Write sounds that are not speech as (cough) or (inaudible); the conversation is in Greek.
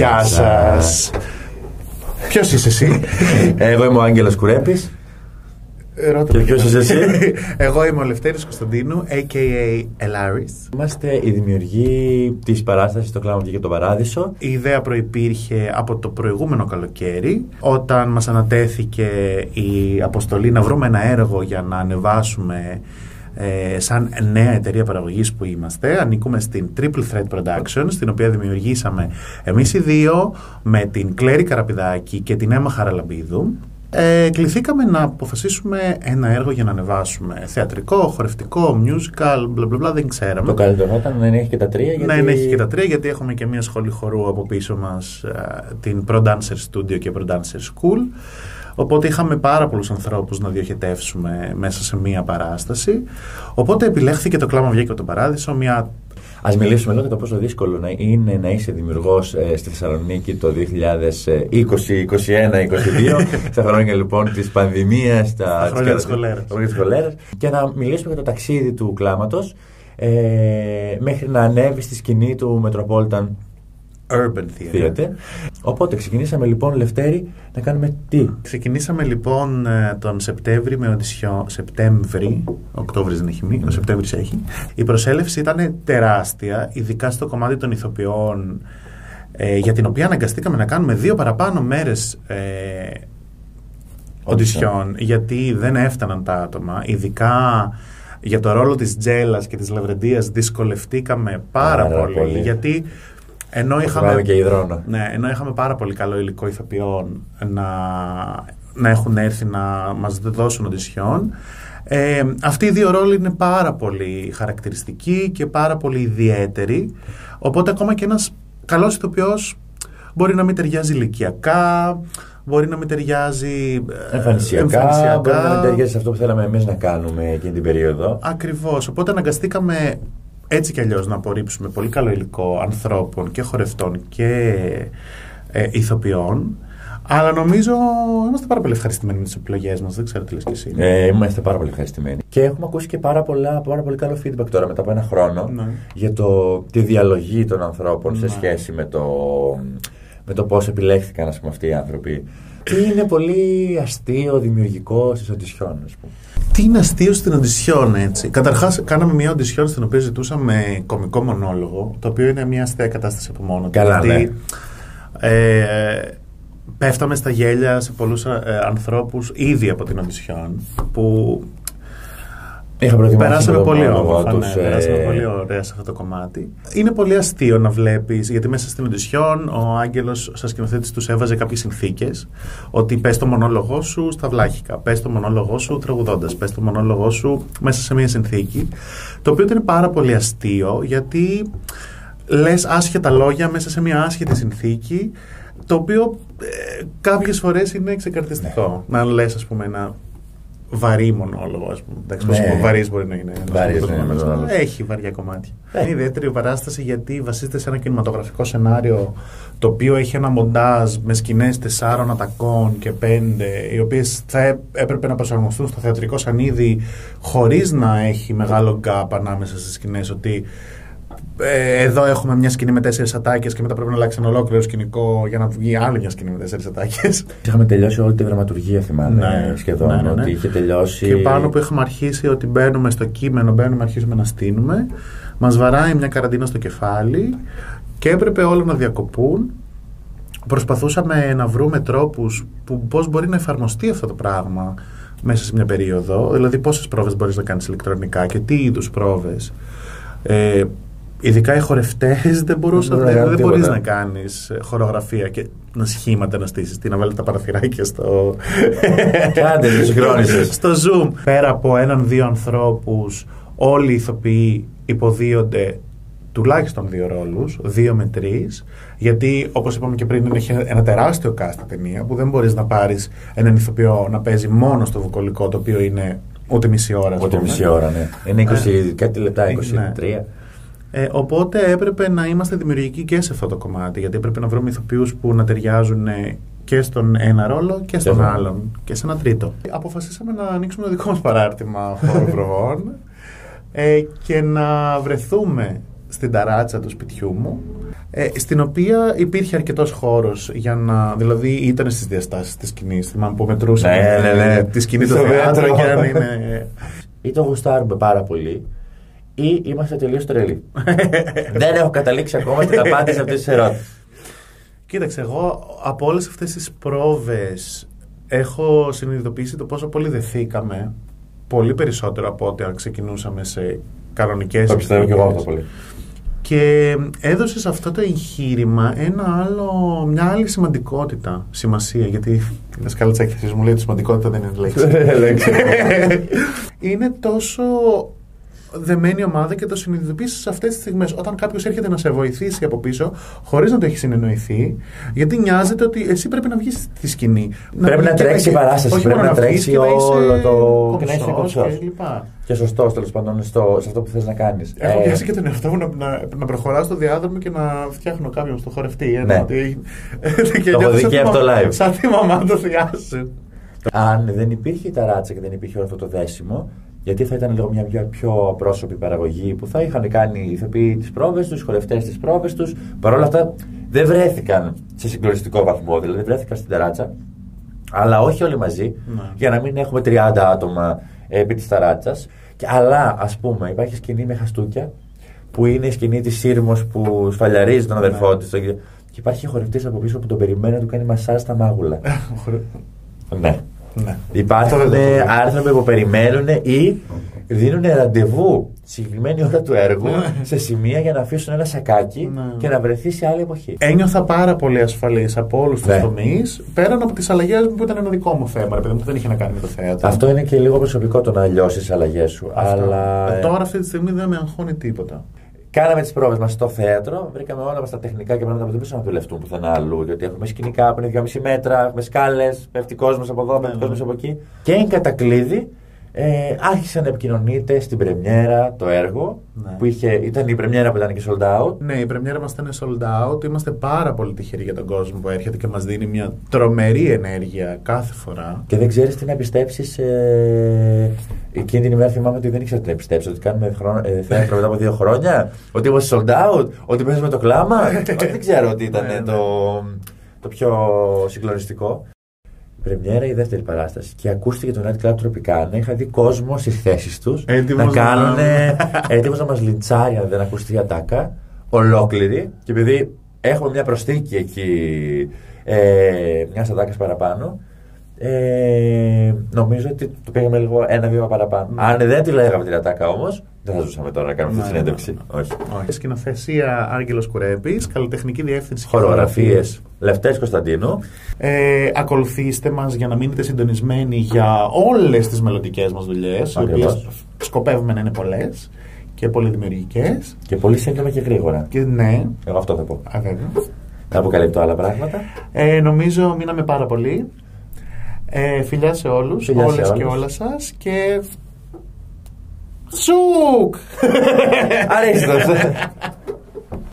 Γεια σας. Ποιος είσαι εσύ; Εγώ είμαι ο Άγγελος Κουρέπης. Ρώτα Και με. ποιος είσαι εσύ; (laughs) Εγώ είμαι ο Λευτέρης Κωνσταντίνου, a.k.a. Ελάρης. Είμαστε οι δημιουργοί της παράστασης «Το κλάμα βγήκε από τον παράδεισο». Η ιδέα προϋπήρχε από το προηγούμενο καλοκαίρι, όταν μας ανατέθηκε η αποστολή να βρούμε ένα έργο για να ανεβάσουμε ε, σαν νέα εταιρεία παραγωγής που είμαστε. Ανήκουμε στην Triple Threat Productions, στην οποία δημιουργήσαμε εμείς οι δύο με την Κλέρη Καραπηδάκη και την Έμα Χαραλαμπίδου. Ε, κληθήκαμε να αποφασίσουμε ένα έργο για να ανεβάσουμε. Θεατρικό, χορευτικό, musical, μπλα μπλα μπλα, δεν ξέραμε. Το καλύτερο ήταν να έχει και τα τρία. Γιατί... Ναι, έχει και τα τρία, γιατί έχουμε και μια σχολή χορού από πίσω μας, ε, την Pro Dancer Studio και Pro Dancer School. Οπότε είχαμε πάρα πολλούς ανθρώπους να διοχετεύσουμε μέσα σε μία παράσταση. Οπότε επιλέχθηκε το κλάμα βγήκε από τον παράδεισο, μια Ας μιλήσουμε λίγο για το πόσο δύσκολο να είναι να είσαι δημιουργός ε, στη Θεσσαλονίκη το 2020, 2021, 2022, στα χρόνια λοιπόν της πανδημίας, τα χρόνια της χολέρας. τα χρόνια της χολέρας, και να μιλήσουμε για το ταξίδι του κλάματος ε, μέχρι να ανέβει στη σκηνή του Metropolitan urban theater. Theater. Οπότε ξεκινήσαμε λοιπόν, Λευτέρη, να κάνουμε τι; Ξεκινήσαμε λοιπόν ε, τον Σεπτέμβρη με οντισιό. Σεπτέμβρη, Οκτώβρης δεν έχει μείνει, ο Σεπτέμβρης έχει. Η προσέλευση ήταν τεράστια, ειδικά στο κομμάτι των ηθοποιών, ε, για την οποία αναγκαστήκαμε να κάνουμε δύο παραπάνω μέρες ε, οντισιόν, γιατί δεν έφταναν τα άτομα. Ειδικά για το ρόλο της Τζέλας και της Λαβρεντίας δυσκολευτήκαμε πάρα, Πάρα πολύ, πολύ. γιατί ενώ Το είχαμε, θυμάμαι και υδρόνα. ναι, ενώ είχαμε πάρα πολύ καλό υλικό ηθοποιών να, να έχουν έρθει να μας δώσουν οντισιόν, ε, αυτοί οι δύο ρόλοι είναι πάρα πολύ χαρακτηριστικοί και πάρα πολύ ιδιαίτεροι. Οπότε ακόμα και ένας καλός ηθοποιός μπορεί να μην ταιριάζει ηλικιακά, μπορεί να μην ταιριάζει ε, Εμφανισιακά, μπορεί να μην ταιριάζει σε αυτό που θέλαμε εμείς να κάνουμε εκείνη την περίοδο. Ακριβώς. Οπότε αναγκαστήκαμε έτσι κι αλλιώς να απορρίψουμε πολύ καλό υλικό ανθρώπων και χορευτών και ε, ηθοποιών. Αλλά νομίζω είμαστε πάρα πολύ ευχαριστημένοι με τις επιλογές μας. Δεν ξέρω τι λες και εσύ. Ε, είμαστε πάρα πολύ ευχαριστημένοι. Και έχουμε ακούσει και πάρα, πολλά, πάρα πολύ καλό feedback τώρα μετά από ένα χρόνο Ναι. για το, τη διαλογή των ανθρώπων σε Ναι. σχέση με το, με το πώς επιλέχθηκαν ας πούμε, αυτοί οι άνθρωποι. Και είναι πολύ αστείο, δημιουργικό στις οντισιόν, ας πούμε; Τι είναι αστείο στην οντισιόν, έτσι; Καταρχάς, κάναμε μια οντισιόν στην οποία ζητούσαμε κομικό μονόλογο, το οποίο είναι μια αστεία κατάσταση από μόνο του. Καλά, ναι. ε, πέφταμε στα γέλια σε πολλούς ε, ανθρώπους ήδη από την οντισιόν, που Είχα προετοιμάσει Περάσαμε τον πολύ μονόλογο όμορφα. τους, ναι, ε, περάσαμε πολύ ωραία σε αυτό το κομμάτι. Είναι πολύ αστείο να βλέπεις, γιατί μέσα στην οντισιόν ο Άγγελος, σαν σκηνοθέτης, τους έβαζε κάποιες συνθήκες. Ότι πες το μονόλογό σου στα βλάχικα, πες το μονόλογό σου τραγουδώντας, πες το μονόλογό σου μέσα σε μια συνθήκη. Το οποίο ήταν πάρα πολύ αστείο, γιατί λες άσχετα λόγια μέσα σε μια άσχετη συνθήκη. Το οποίο ε, κάποιες φορές είναι ξεκαρτιστικό. Να λες, ας πούμε, ένα βαρύ μονόλογο, ας πούμε. Εντάξει, Ναι. πόσο βαρύς μπορεί να είναι. ένας Βαρύς, μονόλογος. ναι, μονόλογος. Έχει βαριά κομμάτια. Ε. Είναι ιδιαίτερη παράσταση γιατί βασίζεται σε ένα κινηματογραφικό σενάριο το οποίο έχει ένα μοντάζ με σκηνές τεσσάρων ατακών και πέντε, οι οποίες θα έ- έπρεπε να προσαρμοστούν στο θεατρικό σανίδι χωρίς να έχει μεγάλο γκάπ ανάμεσα στις σκηνές. Ότι ε, εδώ έχουμε μια σκηνή με τέσσερις ατάκες και μετά πρέπει να αλλάξει ένα ολόκληρο σκηνικό για να βγει άλλη μια σκηνή με τέσσερις ατάκες. Είχαμε τελειώσει όλη τη δραματουργία, θυμάμαι Ναι, σχεδόν. ναι, ναι, ναι. Ότι είχε τελειώσει. Και πάνω που έχουμε αρχίσει ότι μπαίνουμε στο κείμενο, μπαίνουμε, αρχίζουμε να στείνουμε, μας βαράει μια καραντίνα στο κεφάλι και έπρεπε όλα να διακοπούν. Προσπαθούσαμε να βρούμε τρόπους που πώς μπορεί να εφαρμοστεί αυτό το πράγμα μέσα σε μια περίοδο. Δηλαδή πόσες πρόβες μπορείς να κάνεις ηλεκτρονικά και τι είδους πρόβες. Ε, ειδικά οι χορευτές δεν, μπορούσαν, Δεν μπορούν να δεν, δεν κάνουν μπορείς τίποτα. να κάνεις ε, χορογραφία και να σχήματα να στήσεις, τι να βάλεις τα παραθυράκια στο... Κάντε, τους συγχρόνισες. (laughs) στο Zoom. Πέρα από έναν-δύο ανθρώπους, όλοι οι ηθοποιοί υποδίονται τουλάχιστον δύο ρόλους, δύο με τρεις, γιατί όπως είπαμε και πριν έχει ένα τεράστιο cast η ταινία που δεν μπορείς να πάρεις έναν ηθοποιό να παίζει μόνο στο βουκολικό το οποίο είναι ούτε μισή ώρα. ας Ούτε πούμε. μισή ώρα, ναι. Είναι 20 κάτι λεπτά, 23. ναι. Ε, οπότε έπρεπε να είμαστε δημιουργικοί και σε αυτό το κομμάτι, γιατί έπρεπε να βρούμε ηθοποιούς που να ταιριάζουν ε, και στον ένα ρόλο και στον Και στον άλλον και σε ένα τρίτο. Αποφασίσαμε να ανοίξουμε το δικό μας παράρτημα (laughs) χώρου προβών ε, και να βρεθούμε στην ταράτσα του σπιτιού μου, ε, στην οποία υπήρχε αρκετός χώρος για να. Δηλαδή ήταν στις διαστάσεις της σκηνής. Θυμάμαι που μετρούσαμε Ναι, ναι, ναι. τη σκηνή του Στο θέατρου μέτρο. και αν είναι. Ή το γουστάρουμε πάρα πολύ, ή είμαστε τελείως τρελοί. Δεν έχω καταλήξει ακόμα στην απάντηση αυτής της ερώτησης. Κοίταξε, εγώ από όλες αυτές τις πρόβες έχω συνειδητοποιήσει το πόσο πολύ δεθήκαμε. Πολύ περισσότερο από ό,τι αν ξεκινούσαμε σε κανονικές Το πιστεύω και εγώ αυτό πολύ. Και έδωσε σε αυτό το εγχείρημα ένα άλλο, μια άλλη σημαντικότητα, σημασία. Γιατί η δασκάλα τη έκθεση μου λέει ότι σημαντικότητα δεν είναι λέξη. (laughs) Λέξη. είναι τόσο δεμένη ομάδα και το συνειδητοποιήσεις σε αυτές τις στιγμές. Όταν κάποιος έρχεται να σε βοηθήσει από πίσω, χωρίς να το έχει συνεννοηθεί, γιατί νοιάζεται ότι εσύ πρέπει να βγεις στη σκηνή. Πρέπει να και τρέξει η παράσταση, όχι πρέπει μόνο να βγεις τρέξει και να είσαι όλο το- και να είσαι κομψός κομψός. και λοιπά. Και σωστός τέλος πάντων στο, σε αυτό που θες να κάνεις. Έχω πιάσει και τον εαυτό μου να, να, να προχωράω στο διάδρομο και να φτιάχνω κάποιον στο χορευτή. ε, Ναι. ότι- (laughs) και Το έχω νιώθω δει σαν και τη από το μα- live. Σαν τη μαμά του Θιάσου. Αν δεν υπήρχε η ταράτσα και δεν υπήρχε όλο αυτό το δέσιμο, γιατί θα ήταν λίγο μια πιο, πιο πρόσωπη παραγωγή που θα είχαν κάνει οι ηθοποιοί τις πρόβες τους, οι χορευτές τις πρόβες τους. Παρ' όλα αυτά δεν βρέθηκαν σε συγκλονιστικό βαθμό, δηλαδή βρέθηκαν στην ταράτσα. Αλλά όχι όλοι μαζί, Ναι. για να μην έχουμε 30 άτομα επί της ταράτσας. Αλλά ας πούμε, υπάρχει σκηνή με χαστούκια που είναι η σκηνή της Σύρμος που σφαλιαρίζει τον αδερφό Ναι. της. Και υπάρχει χορευτής από πίσω που τον περιμένει να του κάνει μασάζ στα μάγουλα. (laughs) ναι. Ναι. Υπάρχουν Αυτό δεν το έχω δει. άνθρωποι που περιμένουν ή δίνουν ραντεβού συγκεκριμένη ώρα του έργου Ναι. σε σημεία για να αφήσουν ένα σακάκι Ναι. και να βρεθεί σε άλλη εποχή. Ένιωθα πάρα πολύ ασφαλής από όλους τους Ναι. τομείς, πέραν από τις αλλαγές μου που ήταν ένα δικό μου θέμα, ρε παιδί μου, που δεν είχε να κάνει με το θέατρο. Αυτό είναι και λίγο προσωπικό το να λιώσεις τις αλλαγές σου. Αυτό. Αλλά Ε, ε, Τώρα αυτή τη στιγμή δεν με αγχώνει τίποτα. Κάναμε τις πρόβες μας στο θέατρο, βρήκαμε όλα μας τα τεχνικά και πράγματα που δεν μπορούσαμε να δουλευτούν πουθενά αλλού. Γιατί έχουμε σκηνικά που είναι 2,5 μέτρα, έχουμε σκάλες, πέφτει κόσμος από εδώ, πέφτει Ναι, κόσμος ναι. από εκεί. Και εν κατακλείδη ε, άρχισε να επικοινωνείται στην πρεμιέρα το έργο. Ναι. Που είχε, ήταν η πρεμιέρα που ήταν και sold out. Ναι, η πρεμιέρα μας ήταν sold out. Είμαστε πάρα πολύ τυχεροί για τον κόσμο που έρχεται και μας δίνει μια τρομερή ενέργεια κάθε φορά. Και δεν ξέρεις τι να πιστέψει. Ε, εκείνη την ημέρα θυμάμαι ότι δεν ήξερα τι να πιστέψω. Ότι κάνουμε χρόνο, ε, θέατρο μετά από δύο χρόνια. Ότι είμαστε sold out. Ότι παίζουμε το κλάμα. (laughs) Ότι δεν ξέρω ότι ήταν Ναι, ναι. το, το πιο συγκλονιστικό. Η πρεμιέρα η δεύτερη παράσταση. Και ακούστηκε το Night Club Tropicana. Είχα δει κόσμος στι θέσεις τους Έτοιμος να να- κάνουν. (laughs) έτοιμος να μας λιντσάρει αν δεν ακούστηκε η ατάκα. Ολόκληρη. Και επειδή έχουμε μια προσθήκη εκεί. Ε, μιας ατάκας παραπάνω. Ε, νομίζω ότι το πήγαμε λίγο ένα βήμα παραπάνω. Ναι. Αν δεν τη λέγαμε την ατάκα όμως, δεν θα ζούσαμε τώρα να κάνουμε αυτή τη Ναι, συνέντευξη. ναι, Όχι. Όχι. Σκηνοθεσία Άγγελος Κουρέπης, καλλιτεχνική διεύθυνση και Χορογραφίες Λευτέρη Κωνσταντίνου. Ε, ακολουθήστε μας για να μείνετε συντονισμένοι για όλες τις μελλοντικές μας δουλειές, οι Ακριβώς. οποίες σκοπεύουμε να είναι πολλές και πολύ δημιουργικές. Και πολύ σύντομα και γρήγορα. Και ναι, Εγώ αυτό θα πω. α, βέβαια. Δεν αποκαλύπτω άλλα πράγματα. Ε, νομίζω μείναμε πάρα πολύ. Ε, φιλιά σε όλους, Φιλιά σε όλες και όλους. όλα σας και... Σουκ! Αρίστος. (laughs)